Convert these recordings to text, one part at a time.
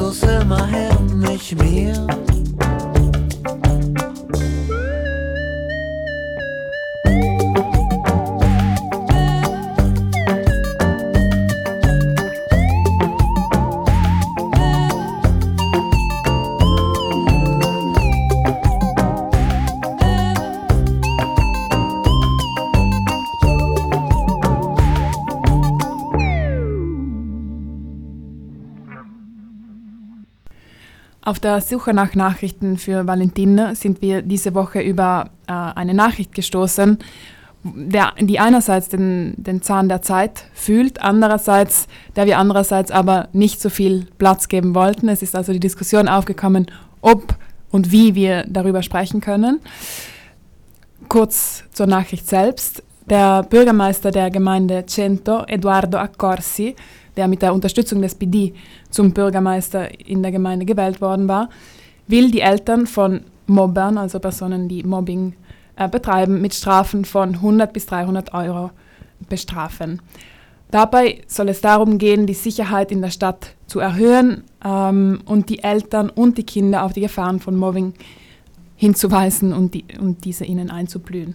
du's immer her, nicht mir. Auf der Suche nach Nachrichten für Valentina sind wir diese Woche über äh, eine Nachricht gestoßen, der, die einerseits den, den Zahn der Zeit fühlt, andererseits, der wir andererseits aber nicht so viel Platz geben wollten. Es ist also die Diskussion aufgekommen, ob und wie wir darüber sprechen können. Kurz zur Nachricht selbst. Der Bürgermeister der Gemeinde Cento, Eduardo Accorsi, der mit der Unterstützung des PD zum Bürgermeister in der Gemeinde gewählt worden war, will die Eltern von Mobbern, also Personen, die Mobbing äh, betreiben, mit Strafen von 100 bis 300 Euro bestrafen. Dabei soll es darum gehen, die Sicherheit in der Stadt zu erhöhen ähm, und die Eltern und die Kinder auf die Gefahren von Mobbing hinzuweisen und, die, und diese ihnen einzublühen.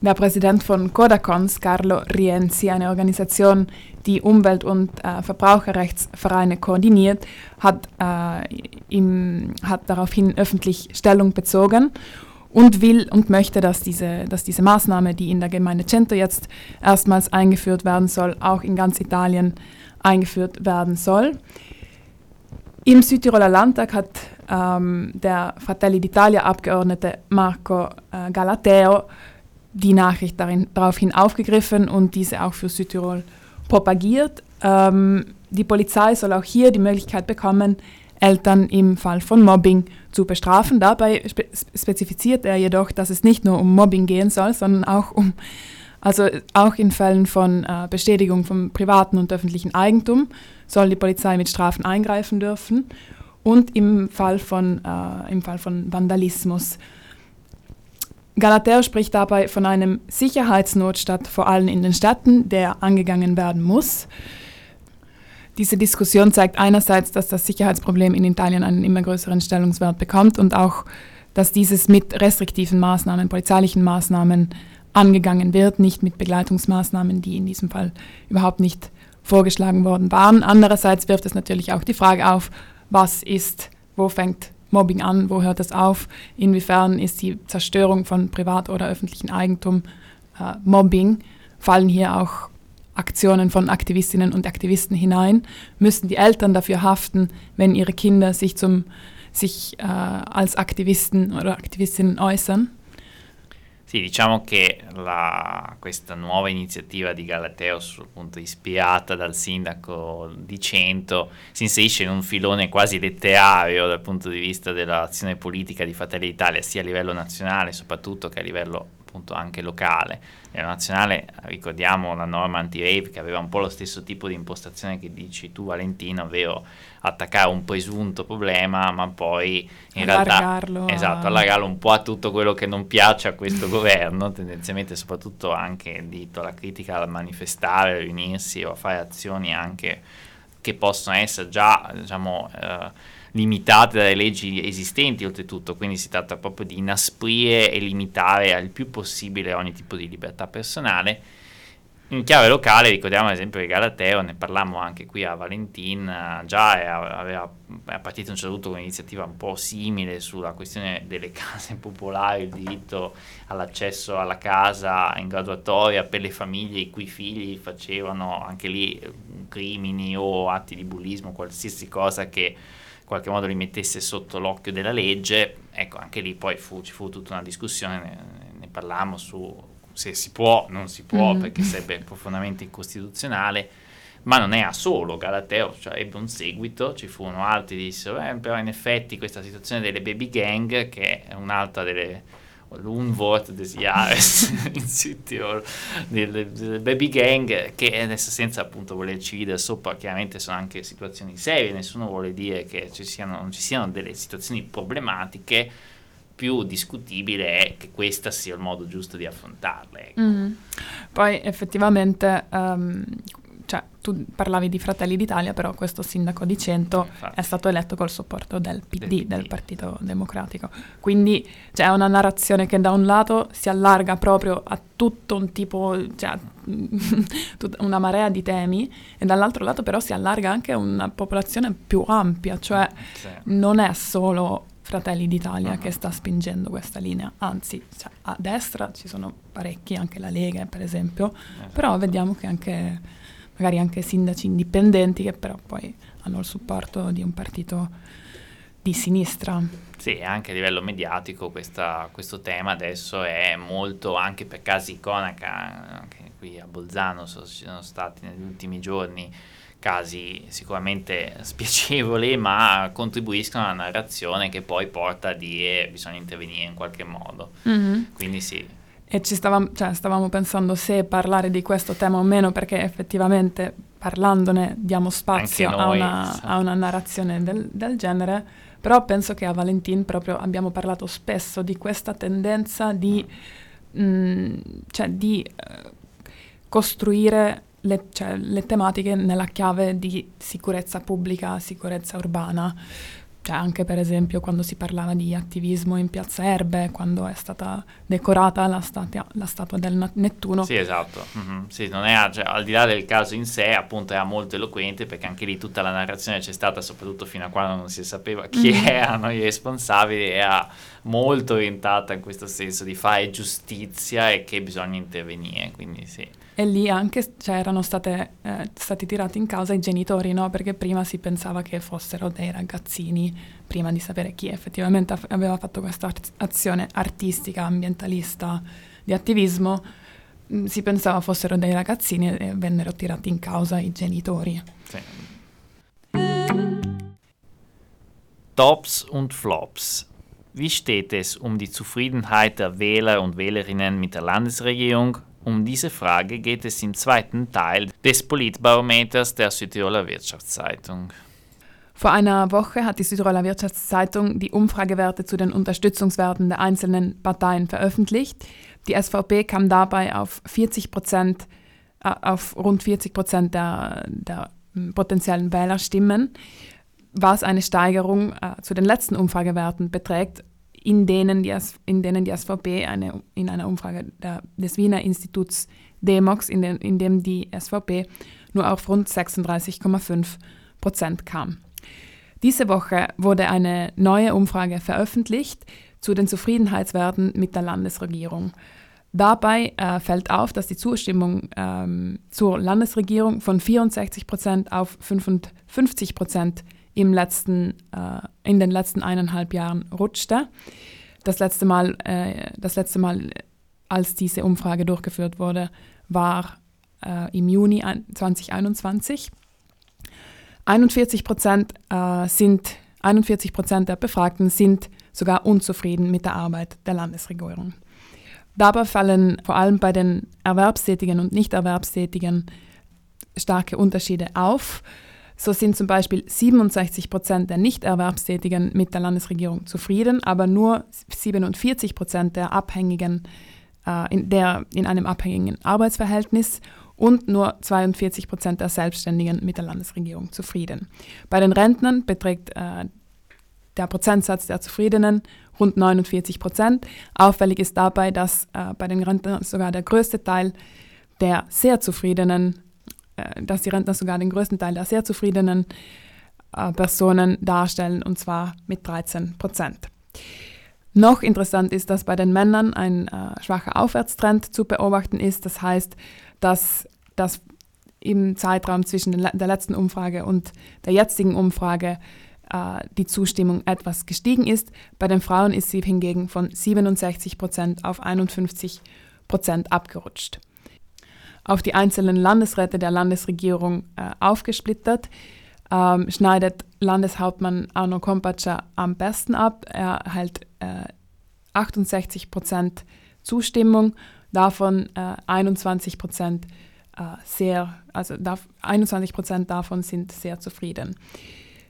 Der Präsident von Codacons, Carlo Rienzi, eine Organisation, die Umwelt- und äh, Verbraucherrechtsvereine koordiniert, hat, äh, im, hat daraufhin öffentlich Stellung bezogen und will und möchte, dass diese, dass diese Maßnahme, die in der Gemeinde Cento jetzt erstmals eingeführt werden soll, auch in ganz Italien eingeführt werden soll. Im Südtiroler Landtag hat ähm, der Fratelli d'Italia-Abgeordnete Marco äh, Galateo die Nachricht darin, daraufhin aufgegriffen und diese auch für Südtirol propagiert. Ähm, die Polizei soll auch hier die Möglichkeit bekommen, Eltern im Fall von Mobbing zu bestrafen. Dabei spe spezifiziert er jedoch, dass es nicht nur um Mobbing gehen soll, sondern auch um, also auch in Fällen von äh, Bestätigung von privaten und öffentlichen Eigentum soll die Polizei mit Strafen eingreifen dürfen und im Fall von, äh, im Fall von Vandalismus. Galateo spricht dabei von einem Sicherheitsnotstand, vor allem in den Städten, der angegangen werden muss. Diese Diskussion zeigt einerseits, dass das Sicherheitsproblem in Italien einen immer größeren Stellungswert bekommt und auch, dass dieses mit restriktiven Maßnahmen, polizeilichen Maßnahmen angegangen wird, nicht mit Begleitungsmaßnahmen, die in diesem Fall überhaupt nicht vorgeschlagen worden waren. Andererseits wirft es natürlich auch die Frage auf, was ist, wo fängt Mobbing an, wo hört es auf, inwiefern ist die Zerstörung von privat oder öffentlichem Eigentum äh, Mobbing, fallen hier auch Aktionen von Aktivistinnen und Aktivisten hinein, müssen die Eltern dafür haften, wenn ihre Kinder sich, zum, sich äh, als Aktivisten oder Aktivistinnen äußern. Sì, diciamo che la, questa nuova iniziativa di Galateo, appunto ispirata dal sindaco di Cento, si inserisce in un filone quasi letterario dal punto di vista dell'azione politica di Fratelli d'Italia, sia a livello nazionale soprattutto che a livello appunto anche locale. Nella nazionale ricordiamo la norma anti-rape che aveva un po' lo stesso tipo di impostazione che dici tu Valentino, ovvero attaccare un presunto problema ma poi in Allargarlo realtà a- esatto, allargarlo un po' a tutto quello che non piace a questo governo, tendenzialmente soprattutto anche diritto alla critica, al manifestare, a riunirsi o a fare azioni anche che possono essere già diciamo eh, limitate dalle leggi esistenti oltretutto, quindi si tratta proprio di inasprire e limitare al più possibile ogni tipo di libertà personale. In chiave locale ricordiamo ad esempio che Galateo, ne parlammo anche qui a Valentin, già è, aveva, è partito un certo punto con un'iniziativa un po' simile sulla questione delle case popolari, il diritto all'accesso alla casa in graduatoria per le famiglie i cui figli facevano anche lì crimini o atti di bullismo, qualsiasi cosa che qualche modo li mettesse sotto l'occhio della legge. Ecco, anche lì poi fu, ci fu tutta una discussione, ne, ne parlammo su se si può, non si può, mm. perché sarebbe profondamente incostituzionale, ma non è a solo, Galateo cioè, ebbe un seguito, ci furono altri che dissero, eh, però in effetti questa situazione delle baby gang, che è un'altra delle l'Unwort des Jahres Südtirol delle, delle baby gang che adesso senza appunto volerci ridere sopra chiaramente sono anche situazioni serie nessuno vuole dire che ci siano, non ci siano delle situazioni problematiche più discutibile è che questo sia il modo giusto di affrontarle. Ecco. Mm. Poi effettivamente, um, cioè, tu parlavi di Fratelli d'Italia, però questo sindaco di Cento sì, è stato eletto col supporto del PD, del, PD. del Partito Democratico. Quindi c'è una narrazione che da un lato si allarga proprio a tutto un tipo, cioè una marea di temi, e dall'altro lato però si allarga anche a una popolazione più ampia, cioè sì. non è solo Fratelli d'Italia uh-huh. che sta spingendo questa linea, anzi cioè, a destra ci sono parecchi, anche la Lega per esempio, esatto. però vediamo che anche magari anche sindaci indipendenti che però poi hanno il supporto di un partito di sinistra. Sì, anche a livello mediatico questa, questo tema adesso è molto, anche per casi cronaca, anche qui a Bolzano sono, ci sono stati negli ultimi giorni casi sicuramente spiacevoli, ma contribuiscono alla narrazione che poi porta a dire bisogna intervenire in qualche modo. Mm-hmm. Quindi sì. E ci stavamo, cioè, stavamo pensando se parlare di questo tema o meno, perché effettivamente parlandone diamo spazio noi, a, una, a, una, narrazione del, del genere, però penso che a Valentin proprio abbiamo parlato spesso di questa tendenza di, mm. mh, cioè, di uh, costruire le, cioè, le tematiche nella chiave di sicurezza pubblica, sicurezza urbana. Cioè anche per esempio quando si parlava di attivismo in Piazza Erbe, quando è stata decorata la, statua, la statua del Nettuno. Sì, esatto. Mm-hmm. Sì, è, cioè, al di là del caso in sé, appunto, era molto eloquente perché anche lì tutta la narrazione c'è stata, soprattutto fino a quando non si sapeva chi mm-hmm. erano i responsabili, era molto orientata in questo senso di fare giustizia e che bisogna intervenire. Quindi sì e lì anche cioè, erano state, eh, stati tirati in causa i genitori, no? perché prima si pensava che fossero dei ragazzini, prima di sapere chi effettivamente aveva fatto questa azione artistica, ambientalista, di attivismo, mm, si pensava fossero dei ragazzini e vennero tirati in causa i genitori. Sì. Tops und Flops. Wie steht es um die Zufriedenheit der Wähler und Wählerinnen mit der Landesregierung Um diese Frage geht es im zweiten Teil des Politbarometers der Südtiroler Wirtschaftszeitung. Vor einer Woche hat die Südtiroler Wirtschaftszeitung die Umfragewerte zu den Unterstützungswerten der einzelnen Parteien veröffentlicht. Die SVP kam dabei auf 40 Prozent, äh, auf rund 40 Prozent der, der potenziellen Wählerstimmen, was eine Steigerung äh, zu den letzten Umfragewerten beträgt in denen die, in denen die SVP eine, in einer Umfrage der, des Wiener Instituts Demox, in, den, in dem die SVP nur auf rund 36,5 Prozent kam. Diese Woche wurde eine neue Umfrage veröffentlicht zu den Zufriedenheitswerten mit der Landesregierung. Dabei äh, fällt auf, dass die Zustimmung ähm, zur Landesregierung von 64 Prozent auf 55 Prozent im letzten, äh, in den letzten eineinhalb Jahren rutschte. Das letzte Mal, äh, das letzte Mal, als diese Umfrage durchgeführt wurde, war äh, im Juni 2021. 41 Prozent äh, sind 41 Prozent der Befragten sind sogar unzufrieden mit der Arbeit der Landesregierung. Dabei fallen vor allem bei den Erwerbstätigen und Nichterwerbstätigen starke Unterschiede auf. So sind zum Beispiel 67 Prozent der Nichterwerbstätigen mit der Landesregierung zufrieden, aber nur 47 Prozent der Abhängigen äh, in, der, in einem abhängigen Arbeitsverhältnis und nur 42 Prozent der Selbstständigen mit der Landesregierung zufrieden. Bei den Rentnern beträgt äh, der Prozentsatz der Zufriedenen rund 49 Prozent. Auffällig ist dabei, dass äh, bei den Rentnern sogar der größte Teil der sehr zufriedenen, dass die Rentner sogar den größten Teil der sehr zufriedenen äh, Personen darstellen, und zwar mit 13 Prozent. Noch interessant ist, dass bei den Männern ein äh, schwacher Aufwärtstrend zu beobachten ist. Das heißt, dass das im Zeitraum zwischen der letzten Umfrage und der jetzigen Umfrage äh, die Zustimmung etwas gestiegen ist. Bei den Frauen ist sie hingegen von 67 Prozent auf 51 Prozent abgerutscht. Auf die einzelnen Landesräte der Landesregierung äh, aufgesplittert ähm, schneidet Landeshauptmann Arno Kompatscher am besten ab. Er erhält äh, 68 Prozent Zustimmung, davon äh, 21 Prozent äh, sehr, also 21 Prozent davon sind sehr zufrieden.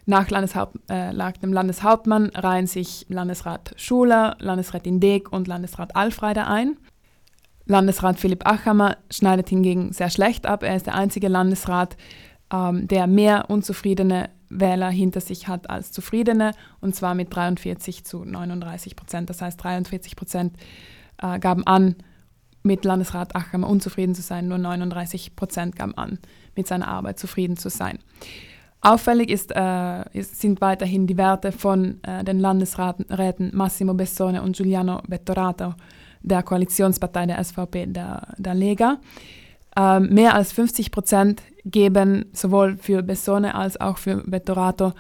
Nach, Landeshaupt, äh, dem Landeshauptmann reihen sich Landesrat Schuler, Landesrätin Deeg und Landesrat Alfreider ein. Landesrat Philipp Achammer schneidet hingegen sehr schlecht ab. Er ist der einzige Landesrat, ähm, der mehr unzufriedene Wähler hinter sich hat als zufriedene, und zwar mit 43 zu 39 Prozent. Das heißt, 43 Prozent äh, gaben an, mit Landesrat Achammer unzufrieden zu sein, nur 39 Prozent gaben an, mit seiner Arbeit zufrieden zu sein. Auffällig ist, äh, ist, sind weiterhin die Werte von äh, den Landesräten Massimo Bessone und Giuliano Vettorato der Koalitionspartei der SVP, der, der Lega. Ähm, mehr als 50 Prozent geben sowohl für Bessone als auch für Vettorato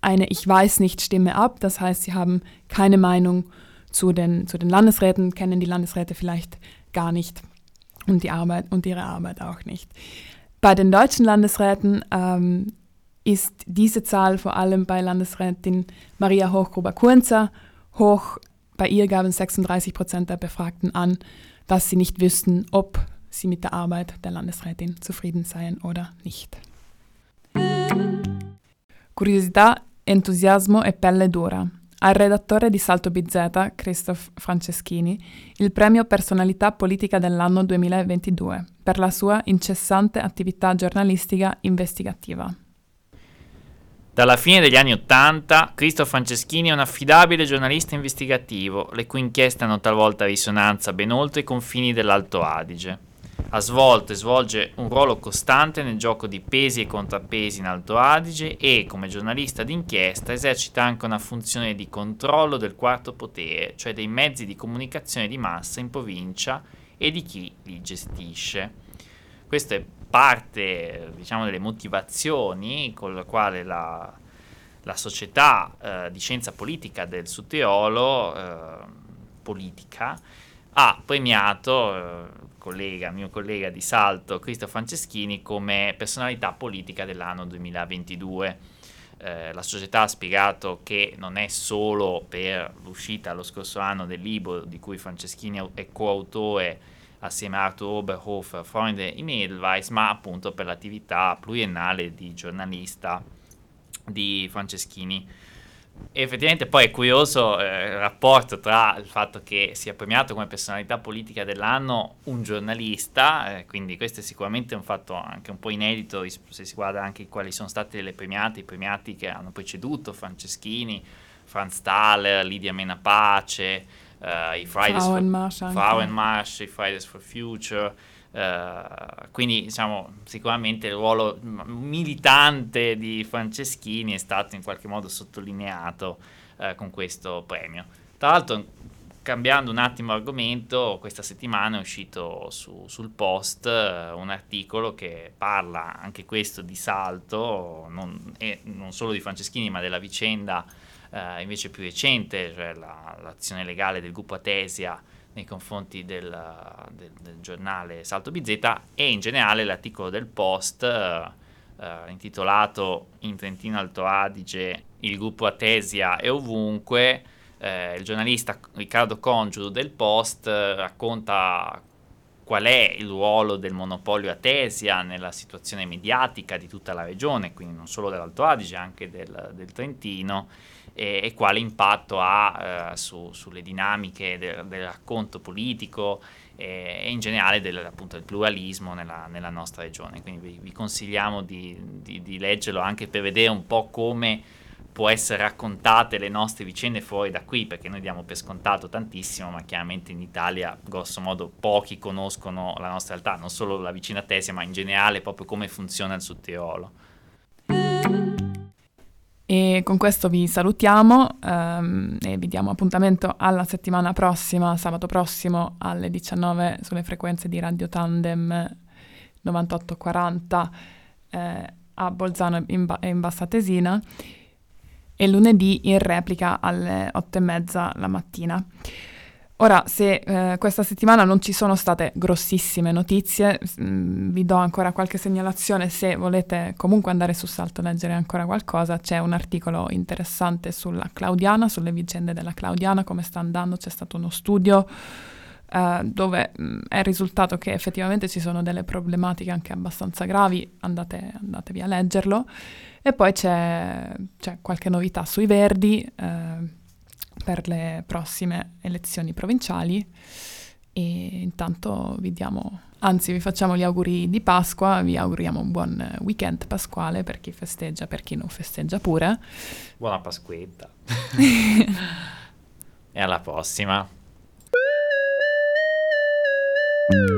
eine Ich weiß nicht Stimme ab. Das heißt, sie haben keine Meinung zu den, zu den Landesräten, kennen die Landesräte vielleicht gar nicht und, die Arbeit, und ihre Arbeit auch nicht. Bei den deutschen Landesräten ähm, ist diese Zahl vor allem bei Landesrätin Maria Hochgruber-Kunzer hoch. Bei ihr gaben 36 Prozent der Befragten an, dass sie nicht wüssten, ob sie mit der Arbeit der Landesrätin zufrieden seien oder nicht. Curiosità, entusiasmo e pelle dura. Al redattore di Salto BZ, Christoph Franceschini, il premio Personalità politica dell'anno 2022 per la sua incessante attività giornalistica investigativa. Dalla fine degli anni Ottanta, Christoph Franceschini è un affidabile giornalista investigativo, le cui inchieste hanno talvolta risonanza ben oltre i confini dell'Alto Adige ha svolto e svolge un ruolo costante nel gioco di pesi e contrappesi in Alto Adige e, come giornalista d'inchiesta, esercita anche una funzione di controllo del quarto potere, cioè dei mezzi di comunicazione di massa in provincia e di chi li gestisce. Questa è parte, diciamo, delle motivazioni con le quali la, la società eh, di scienza politica del Sudtirolo, eh, politica, ha premiato eh, collega, mio collega di salto, Cristo Franceschini, come personalità politica dell'anno 2022. Eh, la società ha spiegato che non è solo per l'uscita lo scorso anno del libro di cui Franceschini è coautore assieme a Arthur Oberhofer, Freunde im Edelweiss, ma appunto per l'attività pluriennale di giornalista di Franceschini. E effettivamente poi è curioso eh, il rapporto tra il fatto che sia premiato come personalità politica dell'anno un giornalista, eh, quindi questo è sicuramente un fatto anche un po' inedito se si guarda anche quali sono state le premiate, i premiati che hanno preceduto, Franceschini, Franz Thaler, Lidia Menapace, i Fridays Frauenmarsch, for, i Fridays for Future, Uh, quindi diciamo sicuramente il ruolo militante di Franceschini è stato in qualche modo sottolineato uh, con questo premio. Tra l'altro, cambiando un attimo argomento, questa settimana è uscito su, sul post uh, un articolo che parla anche questo di salto, non, non solo di Franceschini, ma della vicenda invece più recente, cioè la, l'azione legale del gruppo Atesia nei confronti del, del, del, giornale Salto BZ e in generale l'articolo del Post eh, eh, intitolato In Trentino Alto Adige il gruppo Atesia è ovunque. Eh, il giornalista Riccardo Congiuro del Post eh, racconta qual è il ruolo del monopolio Atesia nella situazione mediatica di tutta la regione, quindi non solo dell'Alto Adige, anche del, del Trentino e, e quale impatto ha eh, su, sulle dinamiche del, del racconto politico e, e in generale del, appunto, del pluralismo nella, nella, nostra regione. Quindi vi, vi consigliamo di, di, di, leggerlo anche per vedere un po' come può essere raccontate le nostre vicende fuori da qui, perché noi diamo per scontato tantissimo, ma chiaramente in Italia, grosso modo, pochi conoscono la nostra realtà, non solo la vicina Tesia, ma in generale proprio come funziona il Sud Tirolo. E con questo vi salutiamo um, e vi diamo appuntamento alla settimana prossima, sabato prossimo alle 19 sulle frequenze di Radio Tandem 9840 eh, a Bolzano e in, ba- in Bassa Tesina e lunedì in replica alle 8 e mezza la mattina. Ora, se eh, questa settimana non ci sono state grossissime notizie, mh, mm, vi do ancora qualche segnalazione se volete comunque andare su Salto a leggere ancora qualcosa. C'è un articolo interessante sulla Claudiana, sulle vicende della Claudiana, come sta andando, c'è stato uno studio eh, dove mh, mm, è risultato che effettivamente ci sono delle problematiche anche abbastanza gravi, andate, andatevi a leggerlo. E poi c'è, c'è qualche novità sui Verdi eh, per le prossime elezioni provinciali e intanto vi diamo, anzi vi facciamo gli auguri di Pasqua, vi auguriamo un buon weekend pasquale per chi festeggia, per chi non festeggia pure. Buona Pasquetta. e alla prossima. Woo!